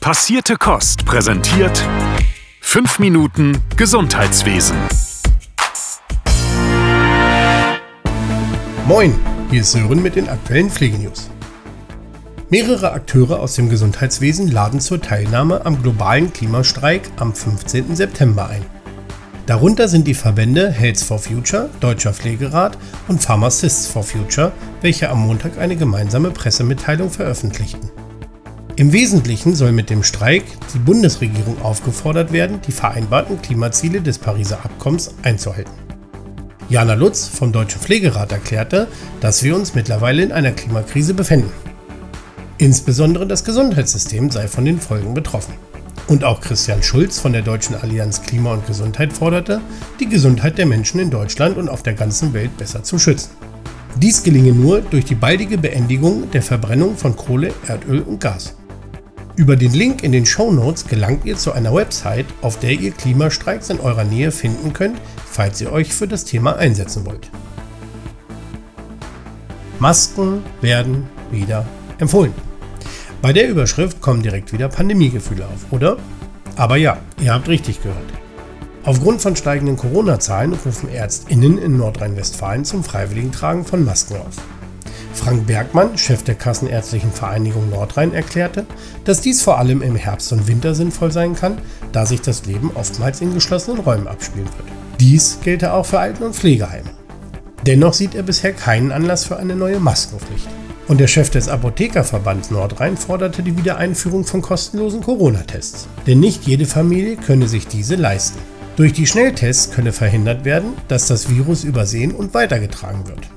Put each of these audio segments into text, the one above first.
Passierte Kost präsentiert 5 Minuten Gesundheitswesen. Moin, hier ist Sören mit den aktuellen Pflegenews. Mehrere Akteure aus dem Gesundheitswesen laden zur Teilnahme am globalen Klimastreik am 15. September ein. Darunter sind die Verbände Health for Future, Deutscher Pflegerat und Pharmacists for Future, welche am Montag eine gemeinsame Pressemitteilung veröffentlichten. Im Wesentlichen soll mit dem Streik die Bundesregierung aufgefordert werden, die vereinbarten Klimaziele des Pariser Abkommens einzuhalten. Jana Lutz vom Deutschen Pflegerat erklärte, dass wir uns mittlerweile in einer Klimakrise befinden. Insbesondere das Gesundheitssystem sei von den Folgen betroffen. Und auch Christian Schulz von der Deutschen Allianz Klima und Gesundheit forderte, die Gesundheit der Menschen in Deutschland und auf der ganzen Welt besser zu schützen. Dies gelinge nur durch die baldige Beendigung der Verbrennung von Kohle, Erdöl und Gas. Über den Link in den Show Notes gelangt ihr zu einer Website, auf der ihr Klimastreiks in eurer Nähe finden könnt, falls ihr euch für das Thema einsetzen wollt. Masken werden wieder empfohlen. Bei der Überschrift kommen direkt wieder Pandemiegefühle auf, oder? Aber ja, ihr habt richtig gehört. Aufgrund von steigenden Corona-Zahlen rufen ÄrztInnen in Nordrhein-Westfalen zum freiwilligen Tragen von Masken auf. Frank Bergmann, Chef der Kassenärztlichen Vereinigung Nordrhein, erklärte, dass dies vor allem im Herbst und Winter sinnvoll sein kann, da sich das Leben oftmals in geschlossenen Räumen abspielen wird. Dies gelte auch für Alten- und Pflegeheime. Dennoch sieht er bisher keinen Anlass für eine neue Maskenpflicht. Und der Chef des Apothekerverbands Nordrhein forderte die Wiedereinführung von kostenlosen Corona-Tests. Denn nicht jede Familie könne sich diese leisten. Durch die Schnelltests könne verhindert werden, dass das Virus übersehen und weitergetragen wird.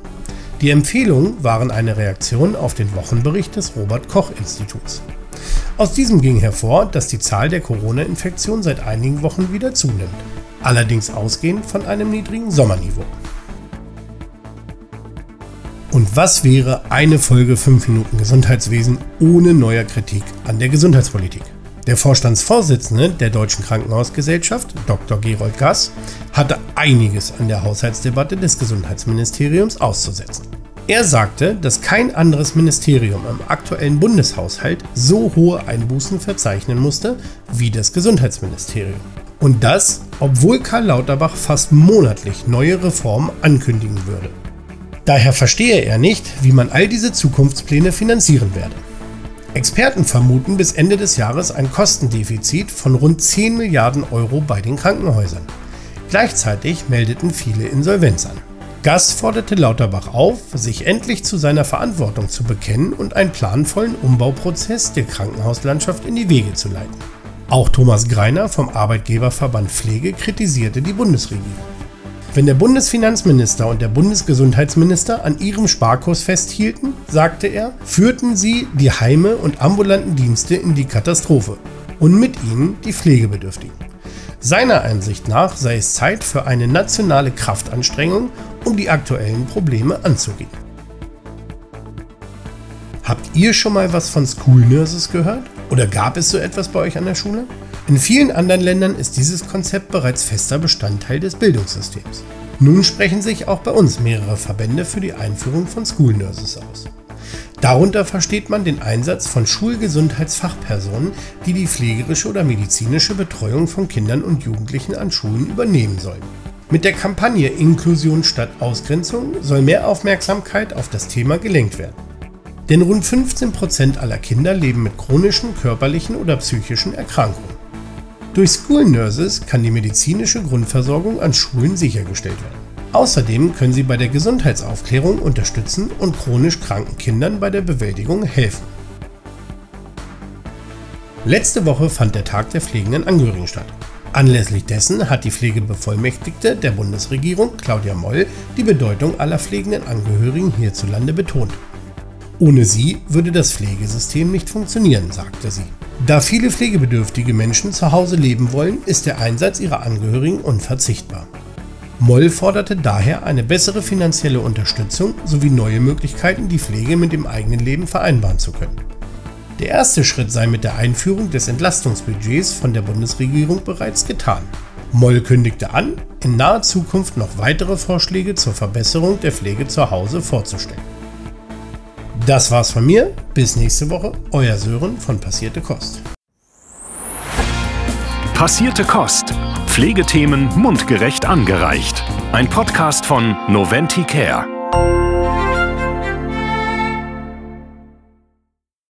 Die Empfehlungen waren eine Reaktion auf den Wochenbericht des Robert Koch Instituts. Aus diesem ging hervor, dass die Zahl der Corona-Infektionen seit einigen Wochen wieder zunimmt, allerdings ausgehend von einem niedrigen Sommerniveau. Und was wäre eine Folge 5 Minuten Gesundheitswesen ohne neuer Kritik an der Gesundheitspolitik? Der Vorstandsvorsitzende der Deutschen Krankenhausgesellschaft, Dr. Gerold Gass, hatte einiges an der Haushaltsdebatte des Gesundheitsministeriums auszusetzen. Er sagte, dass kein anderes Ministerium im aktuellen Bundeshaushalt so hohe Einbußen verzeichnen musste wie das Gesundheitsministerium. Und das, obwohl Karl Lauterbach fast monatlich neue Reformen ankündigen würde. Daher verstehe er nicht, wie man all diese Zukunftspläne finanzieren werde. Experten vermuten bis Ende des Jahres ein Kostendefizit von rund 10 Milliarden Euro bei den Krankenhäusern. Gleichzeitig meldeten viele Insolvenz an. Gass forderte Lauterbach auf, sich endlich zu seiner Verantwortung zu bekennen und einen planvollen Umbauprozess der Krankenhauslandschaft in die Wege zu leiten. Auch Thomas Greiner vom Arbeitgeberverband Pflege kritisierte die Bundesregierung. Wenn der Bundesfinanzminister und der Bundesgesundheitsminister an ihrem Sparkurs festhielten, sagte er, führten sie die Heime und ambulanten Dienste in die Katastrophe und mit ihnen die Pflegebedürftigen. Seiner Einsicht nach sei es Zeit für eine nationale Kraftanstrengung, um die aktuellen Probleme anzugehen. Habt ihr schon mal was von School Nurses gehört? Oder gab es so etwas bei euch an der Schule? In vielen anderen Ländern ist dieses Konzept bereits fester Bestandteil des Bildungssystems. Nun sprechen sich auch bei uns mehrere Verbände für die Einführung von School Nurses aus. Darunter versteht man den Einsatz von Schulgesundheitsfachpersonen, die die pflegerische oder medizinische Betreuung von Kindern und Jugendlichen an Schulen übernehmen sollen. Mit der Kampagne Inklusion statt Ausgrenzung soll mehr Aufmerksamkeit auf das Thema gelenkt werden. Denn rund 15% aller Kinder leben mit chronischen körperlichen oder psychischen Erkrankungen. Durch School Nurses kann die medizinische Grundversorgung an Schulen sichergestellt werden. Außerdem können sie bei der Gesundheitsaufklärung unterstützen und chronisch kranken Kindern bei der Bewältigung helfen. Letzte Woche fand der Tag der pflegenden Angehörigen statt. Anlässlich dessen hat die Pflegebevollmächtigte der Bundesregierung, Claudia Moll, die Bedeutung aller pflegenden Angehörigen hierzulande betont. Ohne sie würde das Pflegesystem nicht funktionieren, sagte sie. Da viele pflegebedürftige Menschen zu Hause leben wollen, ist der Einsatz ihrer Angehörigen unverzichtbar. Moll forderte daher eine bessere finanzielle Unterstützung sowie neue Möglichkeiten, die Pflege mit dem eigenen Leben vereinbaren zu können. Der erste Schritt sei mit der Einführung des Entlastungsbudgets von der Bundesregierung bereits getan. Moll kündigte an, in naher Zukunft noch weitere Vorschläge zur Verbesserung der Pflege zu Hause vorzustellen. Das war's von mir. Bis nächste Woche. Euer Sören von Passierte Kost. Passierte Kost. Pflegethemen mundgerecht angereicht. Ein Podcast von Noventi Care.